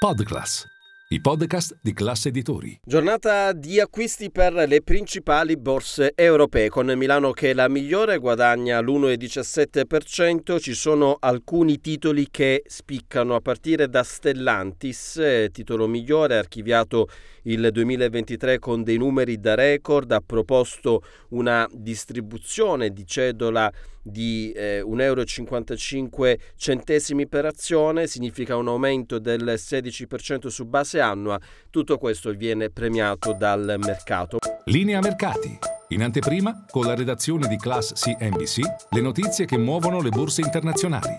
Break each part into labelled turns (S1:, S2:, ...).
S1: Podcast. I podcast di classe editori.
S2: Giornata di acquisti per le principali borse europee, con Milano che è la migliore, guadagna l'1,17%. Ci sono alcuni titoli che spiccano, a partire da Stellantis, eh, titolo migliore, archiviato il 2023 con dei numeri da record, ha proposto una distribuzione di cedola di eh, 1,55 euro per azione, significa un aumento del 16% su base annua. Tutto questo viene premiato dal mercato.
S1: Linea mercati. In anteprima, con la redazione di Class CNBC, le notizie che muovono le borse internazionali.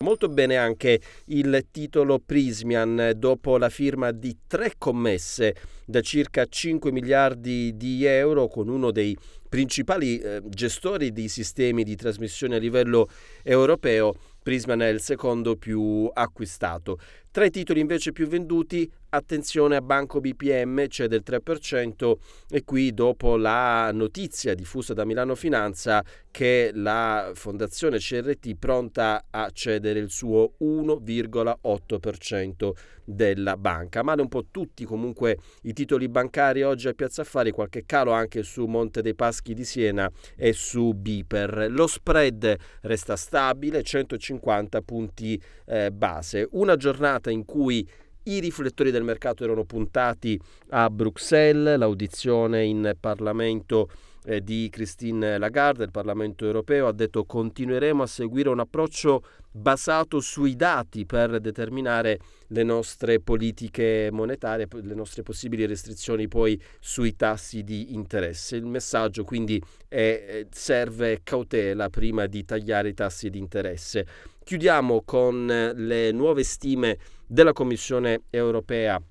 S2: Molto bene anche il titolo Prismian dopo la firma di tre commesse da circa 5 miliardi di euro con uno dei principali eh, gestori di sistemi di trasmissione a livello europeo Prisman è il secondo più acquistato. Tra i titoli invece più venduti, attenzione a Banco BPM, c'è del 3% e qui dopo la notizia diffusa da Milano Finanza che la fondazione CRT pronta a cedere il suo 1,8% della banca. Male un po' tutti comunque i titoli bancari oggi a Piazza Affari, qualche calo anche su Monte dei Paschi di Siena e su Biper. Lo spread resta stabile, 150 punti eh, base. Una giornata in cui i riflettori del mercato erano puntati a Bruxelles, l'audizione in Parlamento eh, di Christine Lagarde del Parlamento europeo ha detto continueremo a seguire un approccio basato sui dati per determinare le nostre politiche monetarie, le nostre possibili restrizioni poi sui tassi di interesse. Il messaggio quindi è eh, serve cautela prima di tagliare i tassi di interesse. Chiudiamo con eh, le nuove stime della Commissione europea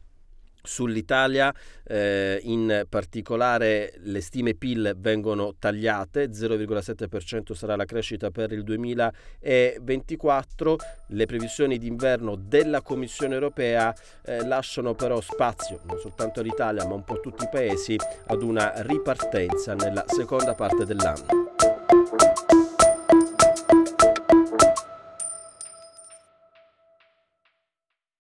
S2: Sull'Italia eh, in particolare le stime PIL vengono tagliate, 0,7% sarà la crescita per il 2024, le previsioni d'inverno della Commissione europea eh, lasciano però spazio non soltanto all'Italia ma un po' tutti i paesi ad una ripartenza nella seconda parte dell'anno.